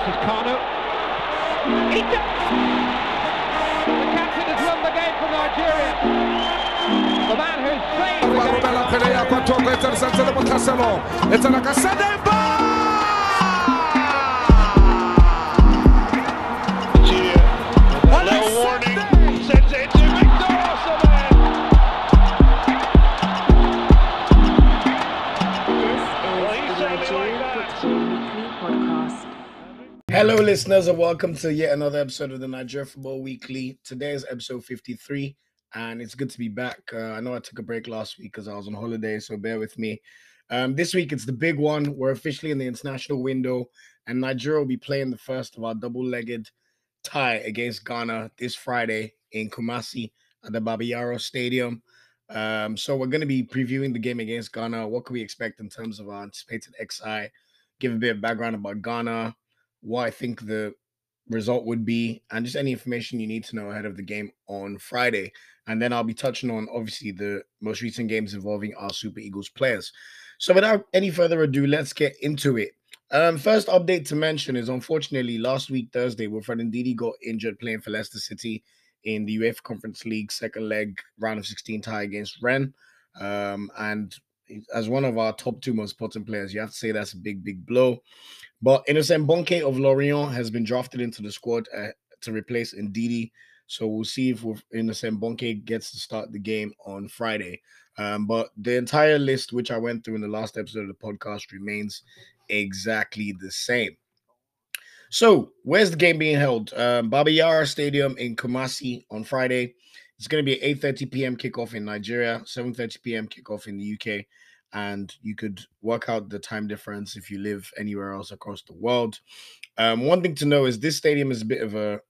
This is Kanu. He! The captain has won the game for Nigeria. The man who's saved the game. Hello, listeners, and welcome to yet another episode of the Nigeria Football Weekly. Today is episode 53, and it's good to be back. Uh, I know I took a break last week because I was on holiday, so bear with me. Um, this week, it's the big one. We're officially in the international window, and Nigeria will be playing the first of our double legged tie against Ghana this Friday in Kumasi at the Baba Yara Stadium. Um, so, we're going to be previewing the game against Ghana. What can we expect in terms of our anticipated XI? Give a bit of background about Ghana, what I think the result would be, and just any information you need to know ahead of the game on Friday. And then I'll be touching on obviously the most recent games involving our Super Eagles players. So without any further ado, let's get into it. Um, first update to mention is unfortunately last week Thursday, Wilfred Ndidi got injured playing for Leicester City in the UEFA Conference League second leg round of 16 tie against Rennes. Um, and as one of our top two most potent players, you have to say that's a big, big blow. But Innocent Bonke of Lorient has been drafted into the squad uh, to replace Ndidi. So we'll see if Innocent Bonke gets to start the game on Friday. Um, but the entire list, which I went through in the last episode of the podcast, remains exactly the same. So, where's the game being held? Um, Baba Yara Stadium in Kumasi on Friday. It's going to be 8:30 p.m. kickoff in Nigeria, 7:30 p.m. kickoff in the UK, and you could work out the time difference if you live anywhere else across the world. Um, one thing to know is this stadium is a bit of a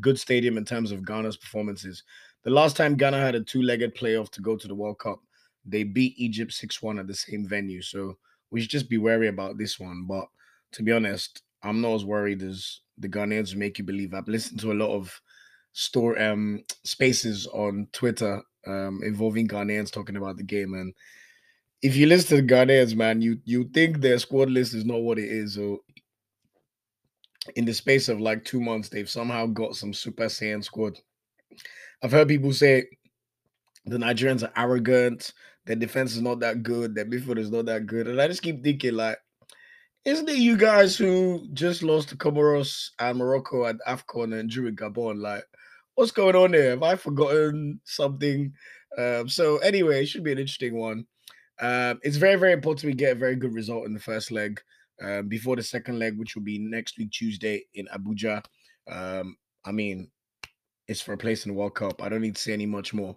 good stadium in terms of Ghana's performances. The last time Ghana had a two-legged playoff to go to the World Cup, they beat Egypt 6-1 at the same venue. So we should just be wary about this one. But to be honest, I'm not as worried as the Ghanaians make you believe. I've listened to a lot of store um spaces on Twitter um involving Ghanaians talking about the game. And if you listen to the Ghanaians, man, you you think their squad list is not what it is. So in the space of like two months, they've somehow got some Super Saiyan squad. I've heard people say the Nigerians are arrogant, their defense is not that good, their midfield is not that good. And I just keep thinking, like, isn't it you guys who just lost to Comoros and Morocco at AFCON and drew Gabon? Like, what's going on there? Have I forgotten something? Um, so anyway, it should be an interesting one. Um, it's very, very important we get a very good result in the first leg um, before the second leg, which will be next week Tuesday in Abuja. Um, I mean, it's for a place in the World Cup. I don't need to say any much more.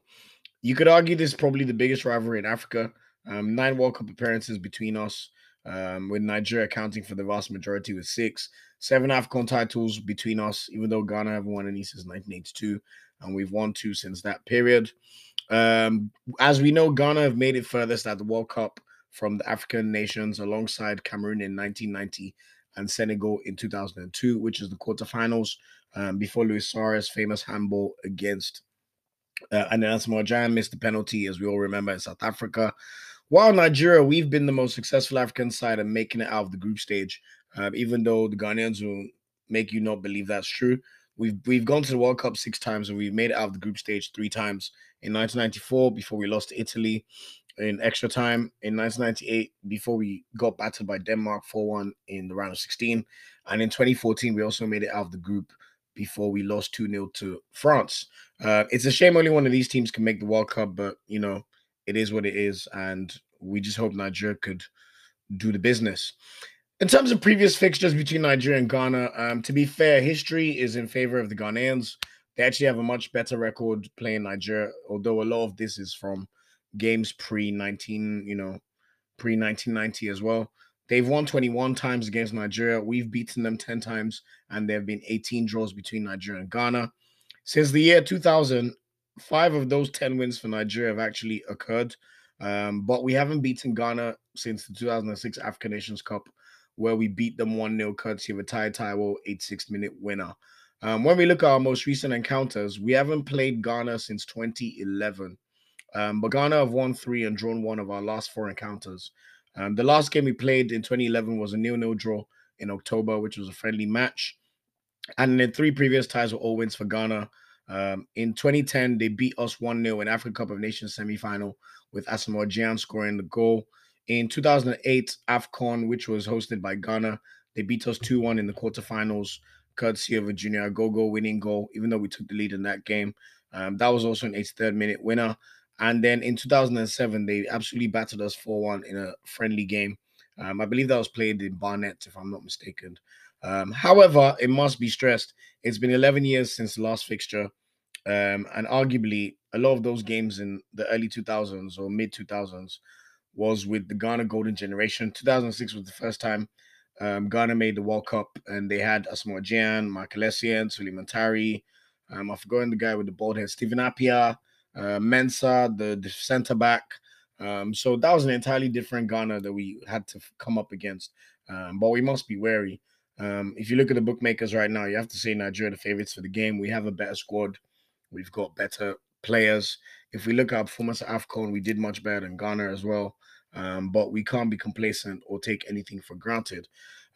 You could argue this is probably the biggest rivalry in Africa. Um, nine World Cup appearances between us, um, with Nigeria accounting for the vast majority with six. Seven AFCON titles between us, even though Ghana haven't won any since 1982, and we've won two since that period. Um, as we know, Ghana have made it furthest at the World Cup from the African nations alongside Cameroon in 1990 and Senegal in 2002, which is the quarterfinals um, before Luis Suarez' famous handball against uh, and then Gyan missed the penalty, as we all remember, in South Africa. While Nigeria, we've been the most successful African side and making it out of the group stage, um, even though the Ghanaians will make you not believe that's true. We've we've gone to the World Cup six times and we've made it out of the group stage three times. In 1994, before we lost to Italy in extra time. In 1998, before we got battered by Denmark 4-1 in the round of 16, and in 2014, we also made it out of the group before we lost 2 0 to France. Uh, it's a shame only one of these teams can make the World Cup, but you know, it is what it is. And we just hope Nigeria could do the business. In terms of previous fixtures between Nigeria and Ghana, um, to be fair, history is in favor of the Ghanaians. They actually have a much better record playing Nigeria, although a lot of this is from games pre 19, you know, pre 1990 as well. They've won 21 times against Nigeria. We've beaten them 10 times, and there have been 18 draws between Nigeria and Ghana. Since the year 2000, five of those 10 wins for Nigeria have actually occurred. Um, but we haven't beaten Ghana since the 2006 African Nations Cup, where we beat them 1 0 courtesy of a Taye Taiwo 86 minute winner. Um, when we look at our most recent encounters, we haven't played Ghana since 2011. Um, but Ghana have won three and drawn one of our last four encounters. Um, the last game we played in 2011 was a nil-nil draw in October, which was a friendly match. And then three previous ties were all wins for Ghana. Um, in 2010, they beat us 1 0 in Africa Cup of Nations semi final with Asamoah Gyan scoring the goal. In 2008, AFCON, which was hosted by Ghana, they beat us 2 1 in the quarterfinals, courtesy of a Junior Agogo winning goal, even though we took the lead in that game. Um, that was also an 83rd minute winner. And then in 2007, they absolutely battered us 4 1 in a friendly game. Um, I believe that was played in Barnet, if I'm not mistaken. Um, however, it must be stressed it's been 11 years since the last fixture. Um, and arguably, a lot of those games in the early 2000s or mid 2000s was with the Ghana Golden Generation. 2006 was the first time um, Ghana made the World Cup, and they had Asamoah Gyan, Michael Essien, Sulley Muntari. Um, I've forgotten the guy with the bald head, Stephen Appiah, uh, Mensah, the, the center back. Um, so that was an entirely different Ghana that we had to come up against. Um, but we must be wary. Um, if you look at the bookmakers right now, you have to say Nigeria the favorites for the game. We have a better squad. We've got better players. If we look at our performance at AFCON, we did much better than Ghana as well. Um, but we can't be complacent or take anything for granted.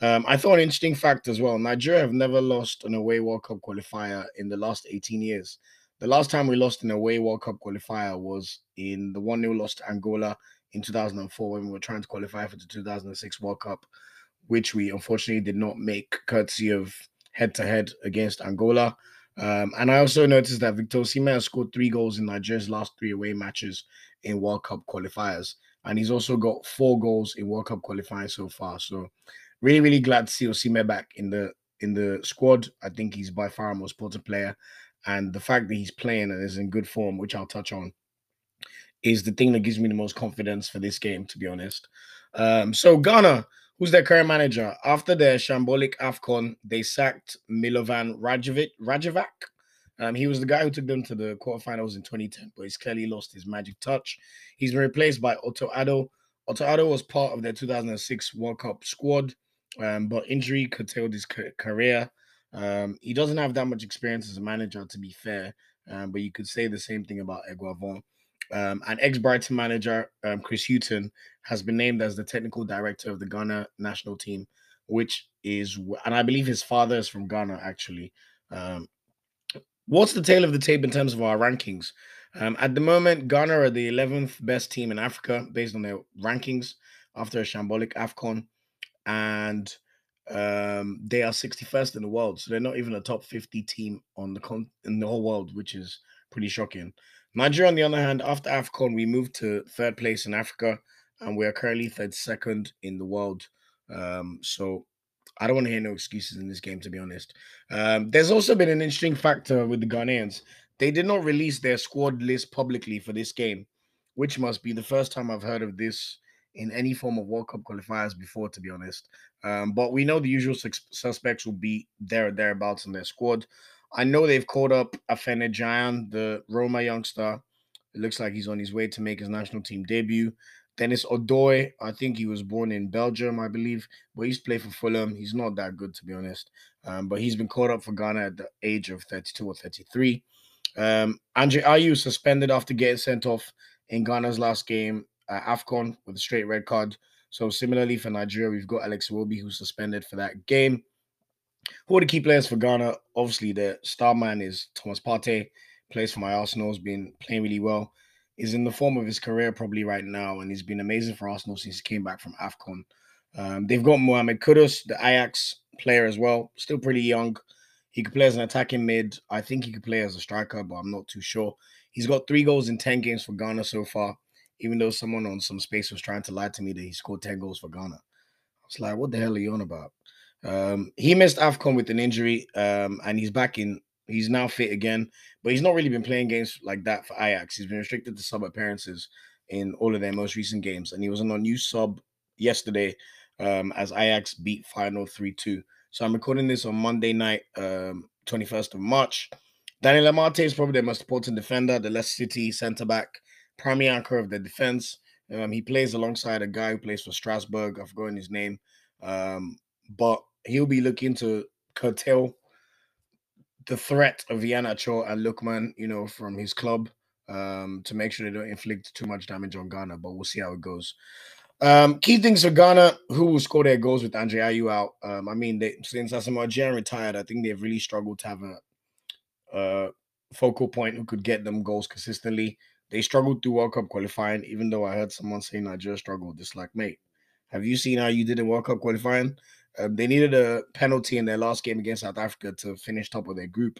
Um, I thought an interesting fact as well Nigeria have never lost an away World Cup qualifier in the last 18 years. The last time we lost an away World Cup qualifier was in the 1 0 loss to Angola in 2004 when we were trying to qualify for the 2006 World Cup, which we unfortunately did not make courtesy of head to head against Angola. Um, and I also noticed that Victor Osimhen scored three goals in Nigeria's last three away matches in World Cup qualifiers and he's also got four goals in World Cup qualifying so far. So really, really glad to see Osimhen back in the in the squad. I think he's by far our most important player, and the fact that he's playing and is in good form, which I'll touch on, is the thing that gives me the most confidence for this game. To be honest, um, so Ghana, who's their current manager, after their shambolic Afcon, they sacked Milovan Rajovic. Rajevac. Um, he was the guy who took them to the quarterfinals in 2010, but he's clearly lost his magic touch. He's been replaced by Otto Addo. Otto Addo was part of their 2006 World Cup squad, um, but injury curtailed his career. Um, he doesn't have that much experience as a manager, to be fair, um, but you could say the same thing about Eguavoen. Um, and ex-Brighton manager um, Chris Hughton has been named as the technical director of the Ghana national team, which is, and I believe his father is from Ghana actually. Um, What's the tale of the tape in terms of our rankings? Um, at the moment, Ghana are the 11th best team in Africa based on their rankings after a shambolic AFCON. And um, they are 61st in the world. So they're not even a top 50 team on the con- in the whole world, which is pretty shocking. Nigeria, on the other hand, after AFCON, we moved to third place in Africa and we are currently third second in the world. Um, so I don't want to hear no excuses in this game, to be honest. Um, there's also been an interesting factor with the Ghanaians. They did not release their squad list publicly for this game, which must be the first time I've heard of this in any form of World Cup qualifiers before, to be honest. Um, but we know the usual suspects will be there or thereabouts in their squad. I know they've called up Afena Gyan, the Roma youngster. It looks like he's on his way to make his national team debut. Dennis Odoi, I think he was born in Belgium, I believe, but he's played for Fulham. He's not that good, to be honest. Um, but he's been called up for Ghana at the age of 32 or 33. Um, Andre Ayew suspended after getting sent off in Ghana's last game at AFCON with a straight red card. So similarly for Nigeria, we've got Alex Iwobi who's suspended for that game. Who are the key players for Ghana? Obviously, the star man is Thomas Partey, plays for my Arsenal, has been playing really well is in the form of his career probably right now, and he's been amazing for Arsenal since he came back from AFCON. Um, they've got Mohamed Kudus, the Ajax player as well, still pretty young. He could play as an attacking mid. I think he could play as a striker, but I'm not too sure. He's got three goals in 10 games for Ghana so far, even though someone on some space was trying to lie to me that he scored 10 goals for Ghana. I was like, what the hell are you on about? Um, he missed AFCON with an injury, um, and he's back in He's now fit again, but he's not really been playing games like that for Ajax. He's been restricted to sub appearances in all of their most recent games, and he was on a new sub yesterday um, as Ajax beat Feyenoord 3 2. So I'm recording this on Monday night, um, 21st of March. Daniel Amartey is probably their most important defender, the Leicester City centre back, primary anchor of the defense. Um, he plays alongside a guy who plays for Strasbourg. I've forgotten his name. Um, but he'll be looking to curtail the threat of Iheanacho and Lookman, you know, from his club um, to make sure they don't inflict too much damage on Ghana. But we'll see how it goes. Um, key things for Ghana, who will score their goals with Andre Ayew out. Um, I mean, they, since Asamoah Gyan retired, I think they've really struggled to have a, a focal point who could get them goals consistently. They struggled through World Cup qualifying, even though I heard someone say Nigeria struggled. It's like, mate, have you seen how you did in World Cup qualifying? Um, they needed a penalty in their last game against South Africa to finish top of their group.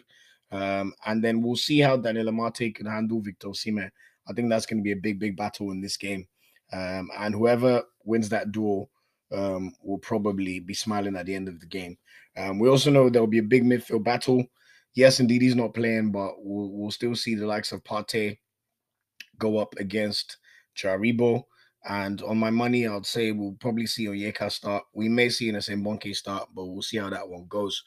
Um, and then we'll see how Daniel Amartey can handle Victor Osimhen. I think that's going to be a big, big battle in this game. Um, and whoever wins that duel um, will probably be smiling at the end of the game. Um, we also know there'll be a big midfield battle. Yes, indeed, he's not playing, but we'll, we'll still see the likes of Partey go up against Joe Aribo. And on my money, I'd say we'll probably see Onyeka start. We may see in a Bonke start, but we'll see how that one goes.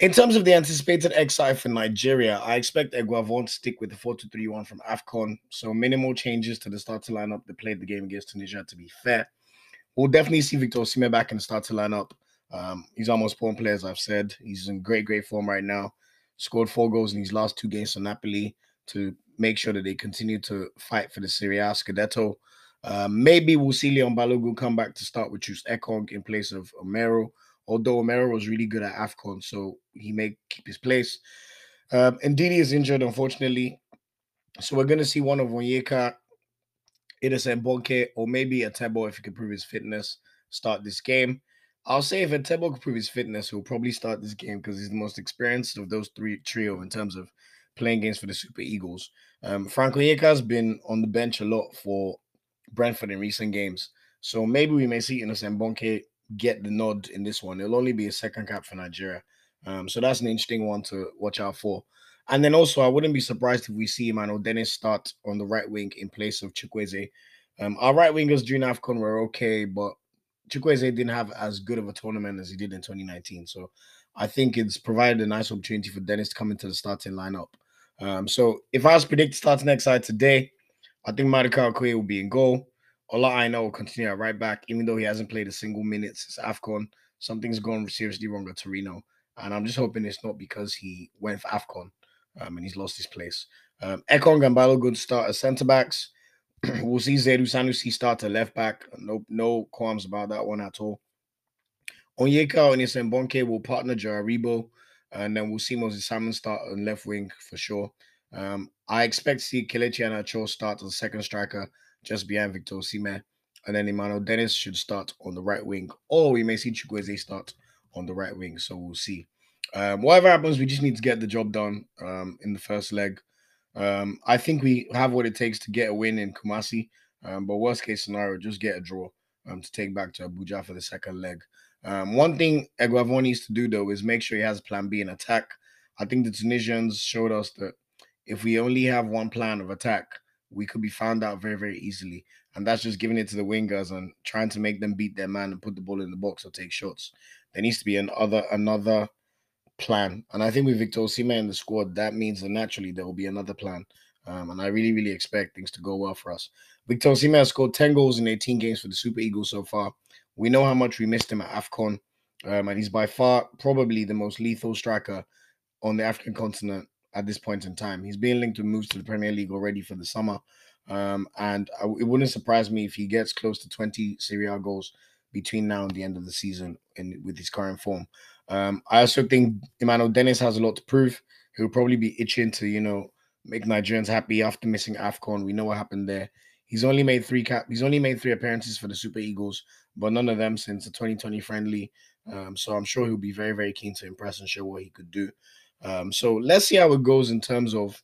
In terms of the anticipated XI for Nigeria, I expect Eguavoen to stick with the 4 2 3 1 from AFCON. So minimal changes to the starter lineup that played the game against Tunisia, to be fair. We'll definitely see Victor Osimhen back in the starter lineup. Um, he's almost pawn player, as I've said. He's in great, great form right now. Scored four goals in his last two games for Napoli to make sure that they continue to fight for the Serie A Scudetto. Uh, maybe we'll see Leon Balogun come back to start with Troost-Ekong in place of Omeruo although Omeruo was really good at AFCON, so he may keep his place. Um, Ndidi is injured, unfortunately. So we're going to see one of Onyeka, Idris Bonke, or maybe Etebo if he can prove his fitness, start this game. I'll say if Etebo can prove his fitness, he'll probably start this game because he's the most experienced of those three trio in terms of playing games for the Super Eagles. Um, Frank Onyeka has been on the bench a lot for Brentford in recent games. So maybe we may see Innocent Bonke get the nod in this one. It'll only be a second cap for Nigeria. Um, so that's an interesting one to watch out for. And then also, I wouldn't be surprised if we see Emmanuel Dennis start on the right wing in place of Chukwueze. Um, our right wingers during AFCON were okay, but Chukwueze didn't have as good of a tournament as he did in 2019. So I think it's provided a nice opportunity for Dennis to come into the starting lineup. Um, so if I was predicting starting next side today, I think Okoye will be in goal. Ola Aina will continue at right back, even though he hasn't played a single minute since AFCON. Something's gone seriously wrong at Torino. And I'm just hoping it's not because he went for AFCON um, and he's lost his place. Um, Ekong and Balogun start as centre backs. we'll see Zaidu Sanusi start at left back. No, no qualms about that one at all. Onyeka and Bonke will partner Joe Aribo, and then we'll see Moses Simon start on left wing for sure. Um, I expect to see Kelechi Iheanacho start as second striker just behind Victor Osimhen. And then Emmanuel Dennis should start on the right wing, or we may see Chukwueze start on the right wing. So we'll see. Um, whatever happens, we just need to get the job done um, in the first leg. Um, I think we have what it takes to get a win in Kumasi. Um, but worst case scenario, just get a draw um, to take back to Abuja for the second leg. Um, one thing Eguavoen needs to do though is make sure he has plan B in attack. I think the Tunisians showed us that if we only have one plan of attack, we could be found out very, very easily. And that's just giving it to the wingers and trying to make them beat their man and put the ball in the box or take shots. There needs to be another another plan. And I think with Victor Osimhen in the squad, that means that naturally there will be another plan. Um, and I really, really expect things to go well for us. Victor Osimhen has scored 10 goals in 18 games for the Super Eagles so far. We know how much we missed him at AFCON. Um, and he's by far probably the most lethal striker on the African continent at this point in time. He's being linked to moves to the Premier League already for the summer. Um, and I, it wouldn't surprise me if he gets close to 20 Serie A goals between now and the end of the season in, with his current form. Um, I also think Emmanuel Dennis has a lot to prove. He'll probably be itching to, you know, make Nigerians happy after missing AFCON. We know what happened there. He's only made three cap. He's only made three appearances for the Super Eagles, but none of them since the 2020 friendly. Um, so I'm sure he'll be very, very keen to impress and show what he could do. Um, so let's see how it goes in terms of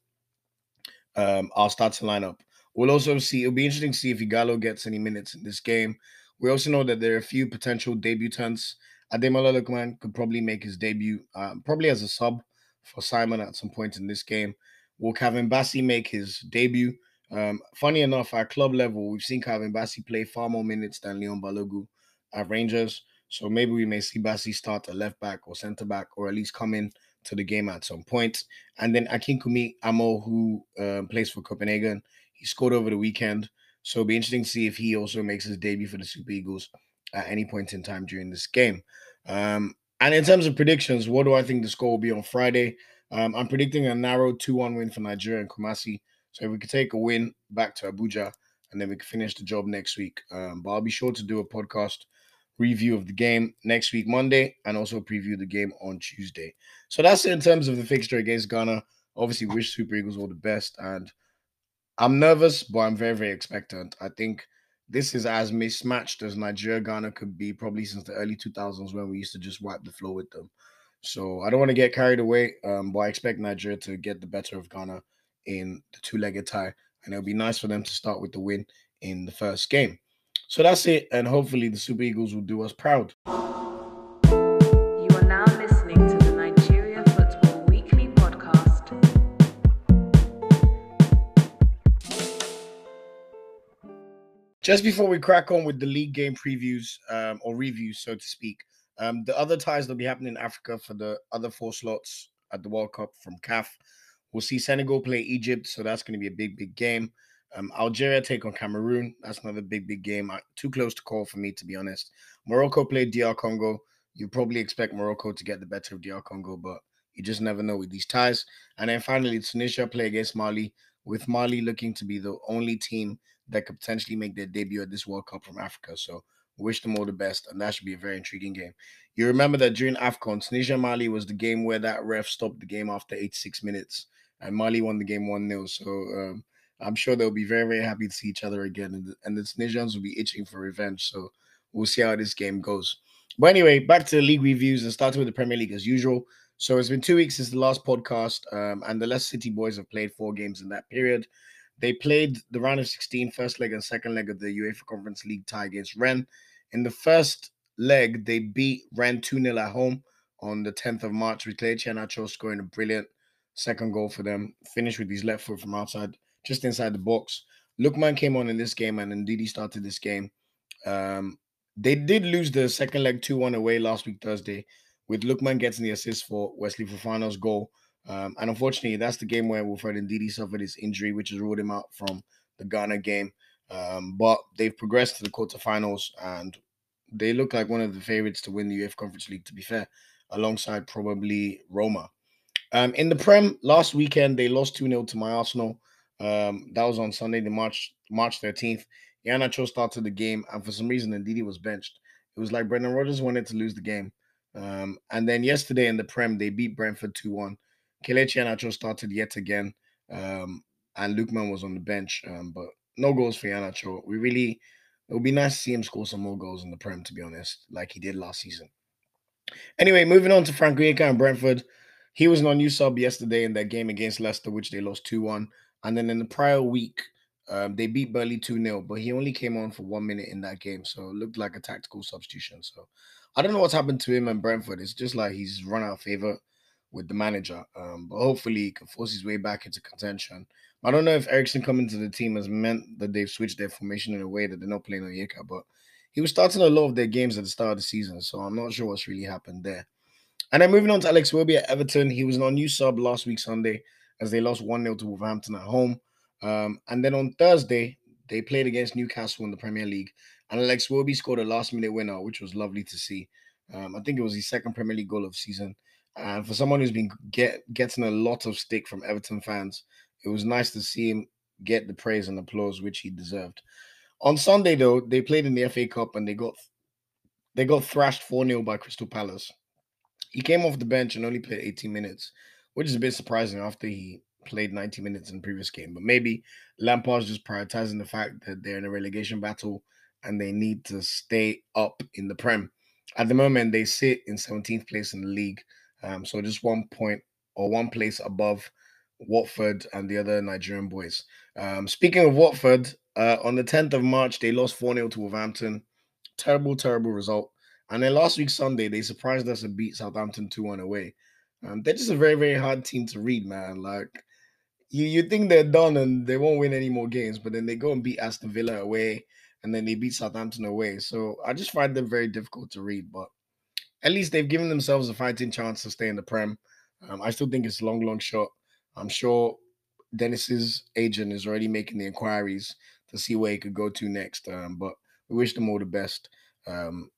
um, our starting lineup. We'll also see, it'll be interesting to see if Ighalo gets any minutes in this game. We also know that there are a few potential debutants. Ademola Lookman could probably make his debut, um, probably as a sub for Simon at some point in this game. Will Calvin Bassey make his debut? Um, funny enough, at club level, we've seen Calvin Bassey play far more minutes than Leon Balogun at Rangers. So maybe we may see Bassey start at left back or centre back, or at least come in to the game at some point. And then Akinkunmi Amoo, who uh, plays for Copenhagen, he scored over the weekend. So it'll be interesting to see if he also makes his debut for the Super Eagles at any point in time during this game. Um, and in terms of predictions, what do I think the score will be on Friday? Um, I'm predicting a narrow 2 1 win for Nigeria and Kumasi. So if we could take a win back to Abuja, and then we can finish the job next week. Um, but I'll be sure to do a podcast review of the game next week, Monday, and also preview the game on Tuesday. So that's it in terms of the fixture against Ghana. Obviously, wish Super Eagles all the best, and I'm nervous, but I'm very, very expectant. I think this is as mismatched as Nigeria Ghana could be probably since the early 2000s when we used to just wipe the floor with them. So I don't want to get carried away, um, but I expect Nigeria to get the better of Ghana in the two-legged tie, and it'll be nice for them to start with the win in the first game. So that's it, and hopefully the Super Eagles will do us proud. You are now listening to the Nigeria Football Weekly podcast. Just before we crack on with the league game previews um, or reviews, so to speak, um, the other ties that'll be happening in Africa for the other four slots at the World Cup from CAF, we'll see Senegal play Egypt, so that's going to be a big, big game. Um, Algeria take on Cameroon, that's another big, big game. I, too close to call for me, to be honest. Morocco play DR Congo. You probably expect Morocco to get the better of DR Congo, but you just never know with these ties. And then finally, Tunisia play against Mali, with Mali looking to be the only team that could potentially make their debut at this World Cup from Africa. So wish them all the best, and that should be a very intriguing game. You remember that during AFCON, Tunisia Mali was the game where that ref stopped the game after 86 minutes, and Mali won the game 1 0. So um, I'm sure they'll be very, very happy to see each other again, and the, and the Tunisians will be itching for revenge. So we'll see how this game goes. But anyway, back to the league reviews and starting with the Premier League as usual. So it's been two weeks since the last podcast, um, and the Leicester City boys have played four games in that period. They played the round of 16, first leg and second leg of the UEFA Conference League tie against Rennes. In the first leg, they beat Rennes 2 0 at home on the 10th of March, with Kelechi Iheanacho scoring a brilliant second goal for them. Finished with his left foot from outside, just inside the box. Lookman came on in this game, and he started this game. Um, they did lose the second leg 2 1 away last week, Thursday, with Lookman getting the assist for Wesley Fofana's goal. Um, and unfortunately, that's the game where Wilfred Ndidi suffered his injury, which has ruled him out from the Ghana game. Um, but they've progressed to the quarterfinals and they look like one of the favorites to win the UEFA Conference League, to be fair, alongside probably Roma. Um, in the Prem, last weekend, they lost 2 0 to my Arsenal. Um, that was on Sunday, the March March 13th. Iheanacho started the game, and for some reason, Ndidi was benched. It was like Brendan Rodgers wanted to lose the game. Um, and then yesterday in the Prem, they beat Brentford 2 1. Kelechi Iheanacho started yet again, um, and Lookman was on the bench, um, but no goals for Iheanacho. We really, it would be nice to see him score some more goals in the Prem, to be honest, like he did last season. Anyway, moving on to Frank Onyeka and Brentford. He was on new sub yesterday in that game against Leicester, which they lost 2 1. And then in the prior week, um, they beat Burnley 2 0, but he only came on for one minute in that game. So it looked like a tactical substitution. So I don't know what's happened to him and Brentford. It's just like he's run out of favor with the manager. Um, but hopefully he can force his way back into contention. I don't know if Eriksen coming to the team has meant that they've switched their formation in a way that they're not playing on Onyeka, but he was starting a lot of their games at the start of the season, so I'm not sure what's really happened there. And then moving on to Alex Iwobi at Everton, he was on new sub last week Sunday as they lost 1 0 to Wolverhampton at home. Um, and then on Thursday, they played against Newcastle in the Premier League, and Alex Iwobi scored a last minute winner, which was lovely to see. Um, I think it was his second Premier League goal of season. And for someone who's been get getting a lot of stick from Everton fans, it was nice to see him get the praise and applause which he deserved. On Sunday, though, they played in the FA Cup and they got they got thrashed 4-0 by Crystal Palace. He came off the bench and only played 18 minutes, which is a bit surprising after he played 90 minutes in the previous game. But maybe Lampard's just prioritizing the fact that they're in a relegation battle and they need to stay up in the Prem. At the moment, they sit in 17th place in the league. Um, so just one point or one place above Watford and the other Nigerian boys. Um, speaking of Watford, uh, on the 10th of March, they lost 4 0 to Wolverhampton. Terrible, terrible result. And then last week, Sunday, they surprised us and beat Southampton 2 1 away. Um, they're just a very, very hard team to read, man. Like, you, you think they're done and they won't win any more games, but then they go and beat Aston Villa away and then they beat Southampton away. So I just find them very difficult to read, but at least they've given themselves a fighting chance to stay in the Prem. Um, I still think it's a long, long shot. I'm sure Dennis's agent is already making the inquiries to see where he could go to next. Um, but we wish them all the best. Um,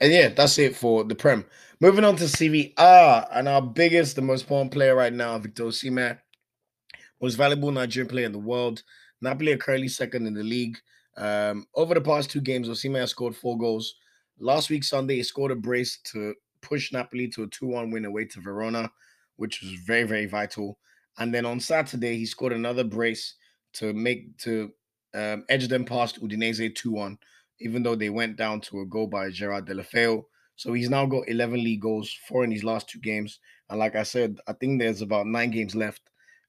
and yeah, that's it for the Prem. Moving on to Serie and our biggest, the most important player right now, Victor Osimhen, most valuable Nigerian player in the world. Napoli are currently second in the league. Um, over the past two games, Osimhen has scored four goals. Last week Sunday, he scored a brace to push Napoli to a 2-1 win away to Verona, which was very, very vital. And then on Saturday, he scored another brace to make to um, edge them past Udinese 2-1, even though they went down to a goal by Gerard Deulofeu. So he's now got 11 league goals, four in his last two games. And like I said, I think there's about nine games left.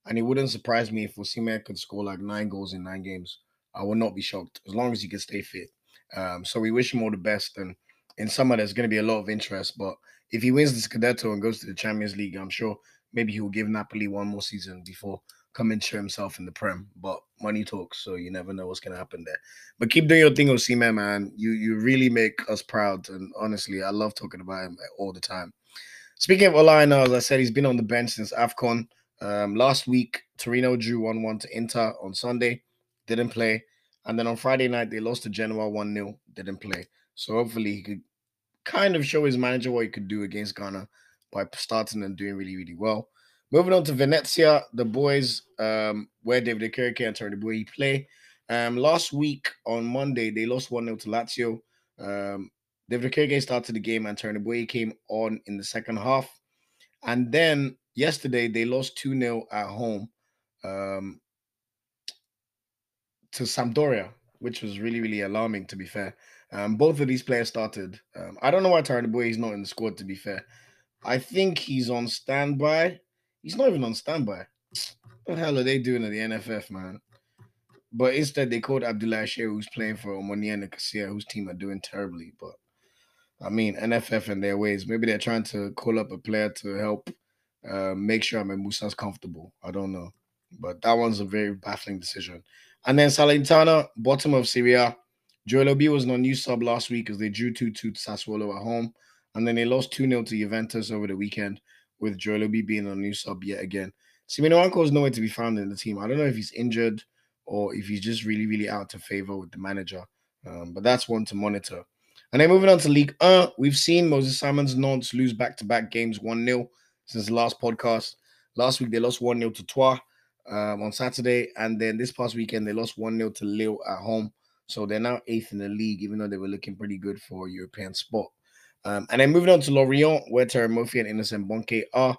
And it wouldn't surprise me if Osimhen could score like nine goals in nine games. I would not be shocked as long as he can stay fit. Um, so we wish him all the best. And in summer, there's going to be a lot of interest. But if he wins the Scudetto and goes to the Champions League, I'm sure maybe he'll give Napoli one more season before coming to himself in the Prem. But money talks, so you never know what's going to happen there. But keep doing your thing, Osimhen, man. You you really make us proud. And honestly, I love talking about him all the time. Speaking of Ola as I said, he's been on the bench since AFCON. Um, last week, Torino drew 1 1 to Inter on Sunday, didn't play. And then on Friday night, they lost to Genoa 1 0, didn't play. So hopefully he could kind of show his manager what he could do against Ghana by starting and doing really, really well. Moving on to Venezia, the boys, um, where David Okereke and Tony Boy play. Um, last week on Monday, they lost 1 0 to Lazio. Um, David Okereke started the game and Tony Boy came on in the second half. And then yesterday they lost 2 0 at home um, to Sampdoria, which was really, really alarming, to be fair. Um, both of these players started. Um, I don't know why Tyrone Boy is not in the squad, to be fair. I think he's on standby. He's not even on standby. What the hell are they doing at the NFF, man? But instead, they called Abdullahi Shehu, who's playing for Omonia Nicosia, whose team are doing terribly. But I mean, NFF and their ways. Maybe they're trying to call up a player to help uh, make sure Ahmed Musa's comfortable. I don't know. But that one's a very baffling decision. And then Salernitana, bottom of Serie A. Joel Obi was no new sub last week as they drew 2 2 to Sassuolo at home. And then they lost 2 0 to Juventus over the weekend, with Joel Obi being a new sub yet again. Simino Anko is nowhere to be found in the team. I don't know if he's injured or if he's just really, really out of favor with the manager. Um, but that's one to monitor. And then moving on to League 1, we've seen Moses Simon's Nantes lose back to back games 1 0 since the last podcast. Last week they lost 1 0 to Troyes um, on Saturday. And then this past weekend they lost 1 0 to Lille at home. So they're now eighth in the league, even though they were looking pretty good for European spot. Um, and then moving on to Lorient, where Terem Moffi and Innocent Bonke are.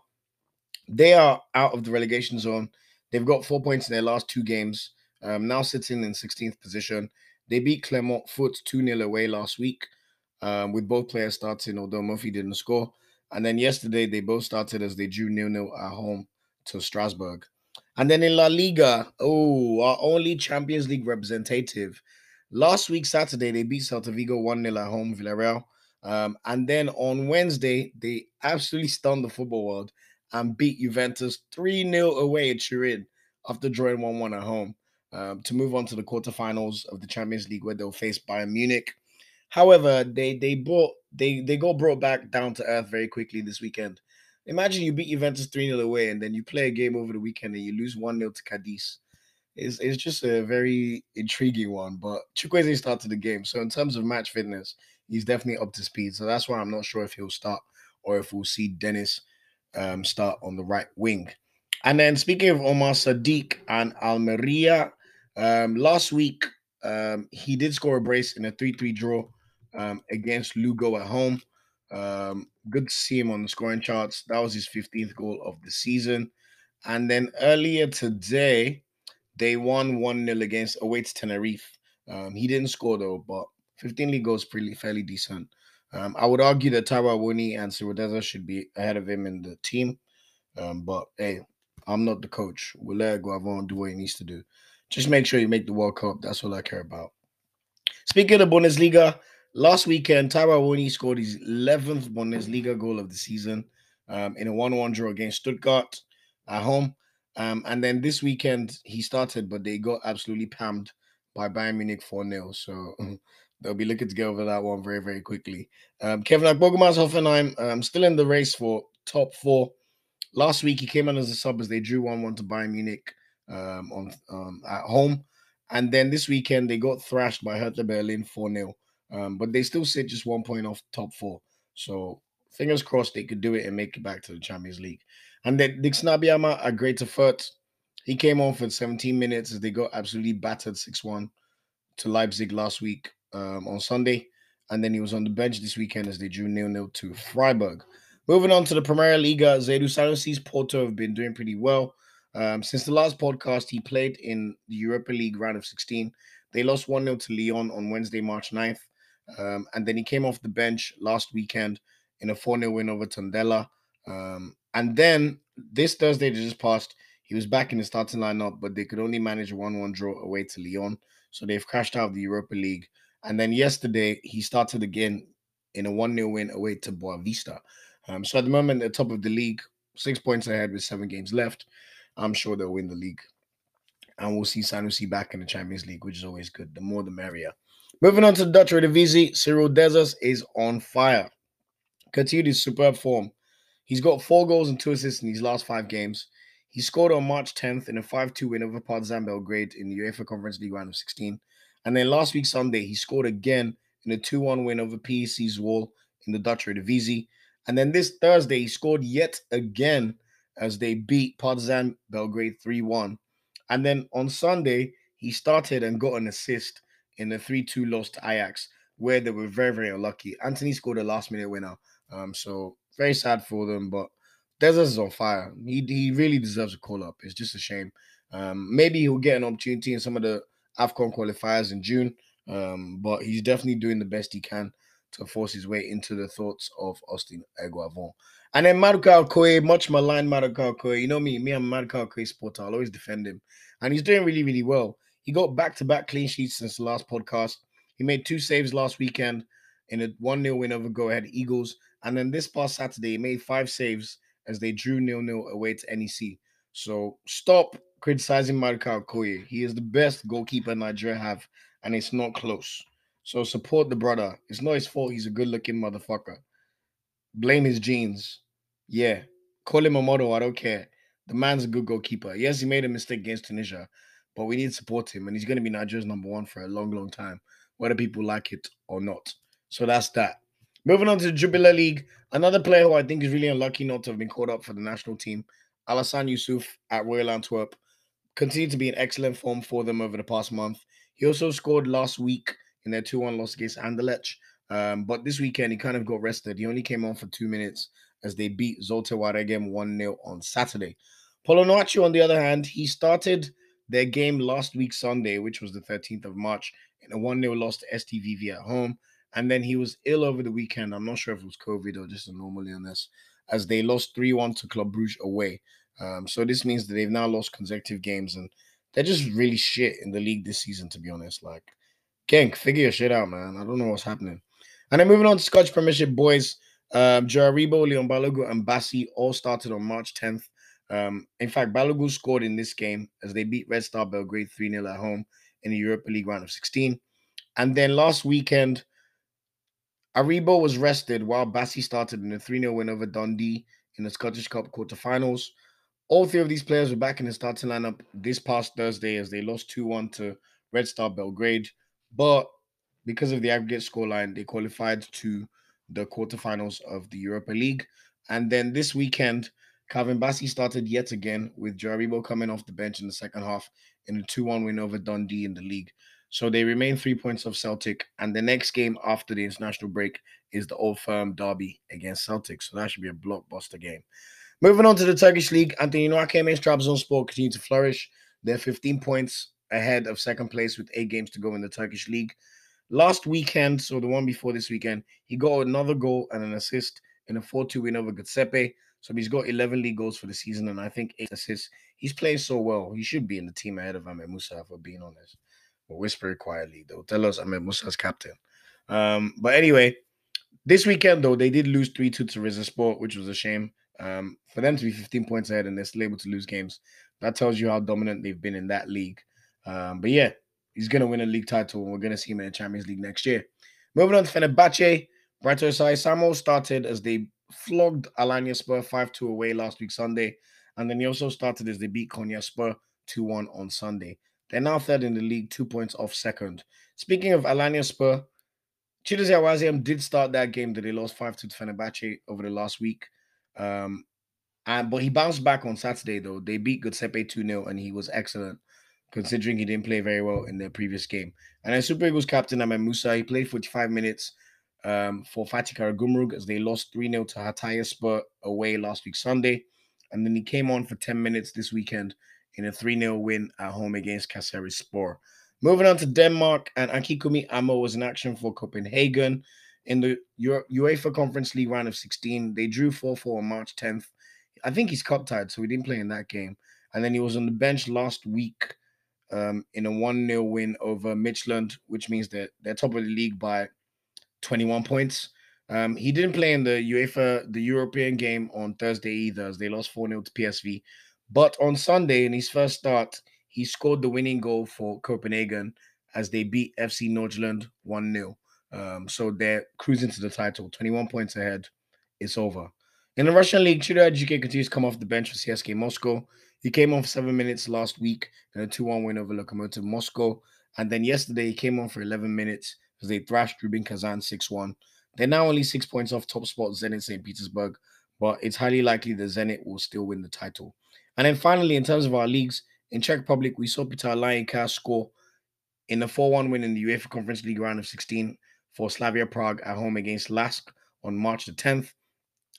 They are out of the relegation zone. They've got four points in their last two games, um, now sitting in 16th position. They beat Clermont Foot 2 0 away last week, um, with both players starting, although Murphy didn't score. And then yesterday, they both started as they drew nil nil at home to Strasbourg. And then in La Liga, oh, our only Champions League representative. Last week, Saturday, they beat Celta Vigo 1 0 at home, Villarreal. Um, and then on Wednesday, they absolutely stunned the football world and beat Juventus 3 0 away at Turin after drawing 1 1 at home um, to move on to the quarterfinals of the Champions League where they'll face Bayern Munich. However, they they brought they they got brought back down to earth very quickly this weekend. Imagine you beat Juventus 3 0 away and then you play a game over the weekend and you lose 1 0 to Cadiz. It's, it's just a very intriguing one, but Chukwueze started the game. So, in terms of match fitness, he's definitely up to speed. So, that's why I'm not sure if he'll start or if we'll see Dennis um, start on the right wing. And then, speaking of Umar Sadiq and Almeria, um, last week um, he did score a brace in a 3 3 draw um, against Lugo at home. Um, good to see him on the scoring charts. That was his 15th goal of the season. And then earlier today, they won 1 0 against Awaits Tenerife. Um, he didn't score though, but 15 league goals pretty fairly decent. Um, I would argue that Taiwo Awoniyi and Sirudeza should be ahead of him in the team. Um, but hey, I'm not the coach. We'll let Eguavoen do what he needs to do. Just make sure you make the World Cup. That's all I care about. Speaking of Bundesliga, Last weekend, Taiwo Awoniyi scored his 11th Bundesliga goal of the season um, in a 1 1 draw against Stuttgart at home. Um, and then this weekend, he started, but they got absolutely pammed by Bayern Munich 4 0. So they'll be looking to get over that one very, very quickly. Um, Kevin Akpoguma's Hoffenheim um, still in the race for top four. Last week, he came in as a sub as they drew 1 1 to Bayern Munich um, on um, at home. And then this weekend, they got thrashed by Hertha Berlin 4 0. Um, but they still sit just one point off top four. So fingers crossed they could do it and make it back to the Champions League. And then Dick are great to foot. He came on for 17 minutes as they got absolutely battered 6 1 to Leipzig last week um, on Sunday. And then he was on the bench this weekend as they drew nil nil to Freiburg. Moving on to the Primeira Liga, Zaidu Sanusi's Porto have been doing pretty well. Um, since the last podcast, he played in the Europa League round of 16. They lost 1 0 to Lyon on Wednesday, March 9th. Um, and then he came off the bench last weekend in a 4 0 win over Tondela. Um, and then this Thursday just passed, he was back in the starting lineup, but they could only manage a 1 1 draw away to Lyon. So they've crashed out of the Europa League. And then yesterday, he started again in a 1 0 win away to Boavista. Um, so at the moment, the top of the league, six points ahead with seven games left. I'm sure they'll win the league. And we'll see Sanusi back in the Champions League, which is always good. The more, the merrier. Moving on to the Dutch Eredivisie, Cyriel Dessers is on fire. Continued his superb form. He's got four goals and two assists in his last five games. He scored on March 10th in a 5 2 win over Partizan Belgrade in the UEFA Conference League round of 16. And then last week, Sunday, he scored again in a 2 1 win over PEC Zwolle in the Dutch Eredivisie. And then this Thursday, he scored yet again as they beat Partizan Belgrade 3 1. And then on Sunday, he started and got an assist in a 3 2 loss to Ajax, where they were very, very unlucky. Antony scored a last minute winner. Um, so very sad for them, but Dessers is on fire. He, he really deserves a call up. It's just a shame. Um, maybe he'll get an opportunity in some of the AFCON qualifiers in June, um, but he's definitely doing the best he can to force his way into the thoughts of Austin Eguavoen. And then Maduka Okoye, much maligned Maduka Okoye. You know me, me and Maduka Okoye supporter. I'll always defend him. And he's doing really, really well. He got back-to-back clean sheets since the last podcast. He made two saves last weekend in a 1-0 win over Go Ahead Eagles. And then this past Saturday, he made five saves as they drew nil-nil away to NEC. So stop criticizing Maduka Okoye. He is the best goalkeeper Nigeria have, and it's not close. So support the brother. It's not his fault. He's a good looking motherfucker. Blame his genes. Yeah. Call him a model. I don't care. The man's a good goalkeeper. Yes, he made a mistake against Tunisia, but we need to support him. And he's going to be Nigeria's number one for a long, long time, whether people like it or not. So that's that. Moving on to the Jupiler League, another player who I think is really unlucky not to have been called up for the national team, Alhassan Yusuf at Royal Antwerp, continued to be in excellent form for them over the past month. He also scored last week in their 2 1 loss against Anderlecht. Um, but this weekend, he kind of got rested. He only came on for two minutes as they beat Zulte Waregem 1 0 on Saturday. Paul Onuachu, on the other hand, he started their game last week, Sunday, which was the 13th of March, in a 1 0 loss to STVV at home. And then he was ill over the weekend. I'm not sure if it was COVID or just a normal illness, as they lost 3 1 to Club Brugge away. Um, so this means that they've now lost consecutive games and they're just really shit in the league this season, to be honest. Like, Genk, figure your shit out, man. I don't know what's happening. And then moving on to Scotch Premiership boys, um, Joe Aribo, Leon Balogun, and Bassey all started on March 10th. Um, in fact, Balogun scored in this game as they beat Red Star Belgrade 3 0 at home in the Europa League round of 16. And then last weekend, Aribo was rested while Bassey started in a 3 0 win over Dundee in the Scottish Cup quarterfinals. All three of these players were back in the starting lineup this past Thursday as they lost 2 1 to Red Star Belgrade. But because of the aggregate scoreline, they qualified to the quarterfinals of the Europa League. And then this weekend, Calvin Bassey started yet again with Joe Aribo coming off the bench in the second half in a 2 1 win over Dundee in the league. So they remain three points of Celtic. And the next game after the international break is the Old Firm Derby against Celtic. So that should be a blockbuster game. Moving on to the Turkish League, Anthony Nwakaeme's Trabzonspor continue to flourish. They're 15 points ahead of second place with eight games to go in the Turkish league. Last weekend, so the one before this weekend, he got another goal and an assist in a 4 2 win over Göztepe. So he's got 11 league goals for the season and I think eight assists. He's playing so well. He should be in the team ahead of Ahmed Musa, for being honest. But whisper it quietly. They'll tell us Ahmed Musa's captain. Um, but anyway, this weekend, though, they did lose 3 2 to Rizespor, which was a shame. Um, for them to be 15 points ahead and they're still able to lose games, that tells you how dominant they've been in that league. Um, but yeah, he's going to win a league title, and we're going to see him in the Champions League next year. Moving on to Fenerbahce, Bright Osayi-Samuel started as they flogged Alanyaspor 5 2 away last week, Sunday. And then he also started as they beat Konyaspor 2 1 on Sunday. They're now third in the league, two points off second. Speaking of Alanya Spur, Chidozie Awaziem did start that game that they lost 5 2 to Fenerbahce over the last week. Um, And but he bounced back on Saturday though. They beat Göztepe 2-0 and he was excellent considering he didn't play very well in the previous game. And then Super Eagles captain Ahmed Musa, he played 45 minutes um, for Fatih Karagümrük as they lost 3-0 to Hatayspor away last week Sunday. And then he came on for 10 minutes this weekend in a 3-0 win at home against Kayserispor. Moving on to Denmark, and Akinkunmi Amoo was in action for Copenhagen in the UEFA Conference League round of 16. They drew 4-4 on March 10th. I think he's cup tied, so he didn't play in that game. And then he was on the bench last week um, in a 1 0 win over Midtjylland, which means that they're top of the league by 21 points. Um, he didn't play in the UEFA, the European game on Thursday either, as they lost 4 0 to PSV. But on Sunday, in his first start, he scored the winning goal for Copenhagen as they beat FC Nordsjælland 1 0. Um, so they're cruising to the title, 21 points ahead. It's over. In the Russian league, Chidera Ejuke continues to come off the bench for CSKA Moscow. He came on for seven minutes last week in a 2 1 win over Lokomotiv Moscow. And then yesterday, he came on for 11 minutes as they thrashed Rubin Kazan 6 1. They're now only six points off top spot Zenit St. Petersburg, but it's highly likely that Zenit will still win the title. And then finally, in terms of our leagues, in Czech Republic, we saw Peter Olayinka score in the 4 1 win in the UEFA Conference League round of 16 for Slavia Prague at home against LASK on March the 10th.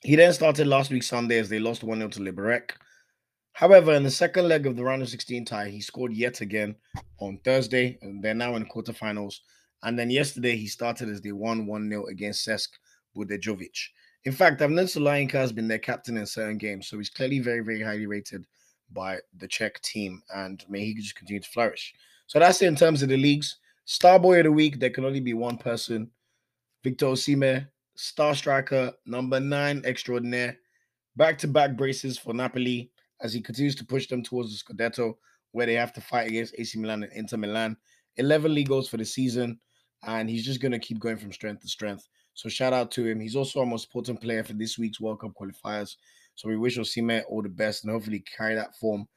He then started last week Sunday as they lost 1 0 to Liberec. However, in the second leg of the round of 16 tie, he scored yet again on Thursday, and they're now in quarterfinals. And then yesterday, he started as they won 1 0 against Cesc Budejovic. In fact, I've noticed Olayinka has been their captain in certain games, so he's clearly very, very highly rated by the Czech team, and may he just continue to flourish. So that's it in terms of the leagues. Star boy of the week, there can only be one person Victor Osimhen, star striker, number nine extraordinaire, back to back braces for Napoli as he continues to push them towards the Scudetto, where they have to fight against AC Milan and Inter Milan. 11 league goals for the season, and he's just going to keep going from strength to strength. So shout out to him. He's also our most important player for this week's World Cup qualifiers. So we wish Osimhen all the best and hopefully carry that form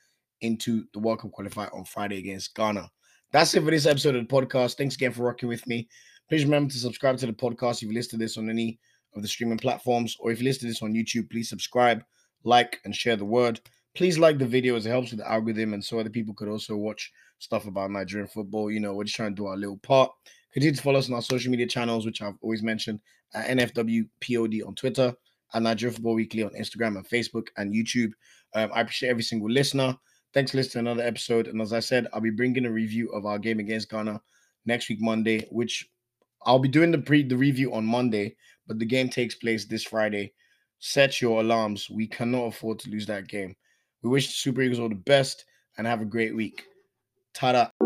into the World Cup qualifier on Friday against Ghana. That's it for this episode of the podcast. Thanks again for rocking with me. Please remember to subscribe to the podcast if you listen to this on any of the streaming platforms, or if you listen to this on YouTube, please subscribe, like, and share the word. Please like the video as it helps with the algorithm, and so other people could also watch stuff about Nigerian football. You know, we're just trying to do our little part. Continue to follow us on our social media channels, which I've always mentioned at NFWPOD on Twitter, and Nigerian Football Weekly on Instagram and Facebook and YouTube. Um, I appreciate every single listener. Thanks for listening to another episode. And as I said, I'll be bringing a review of our game against Ghana next week, Monday, which I'll be doing the pre the review on Monday, but the game takes place this Friday. Set your alarms. We cannot afford to lose that game. We wish the Super Eagles all the best and have a great week. Ta-da.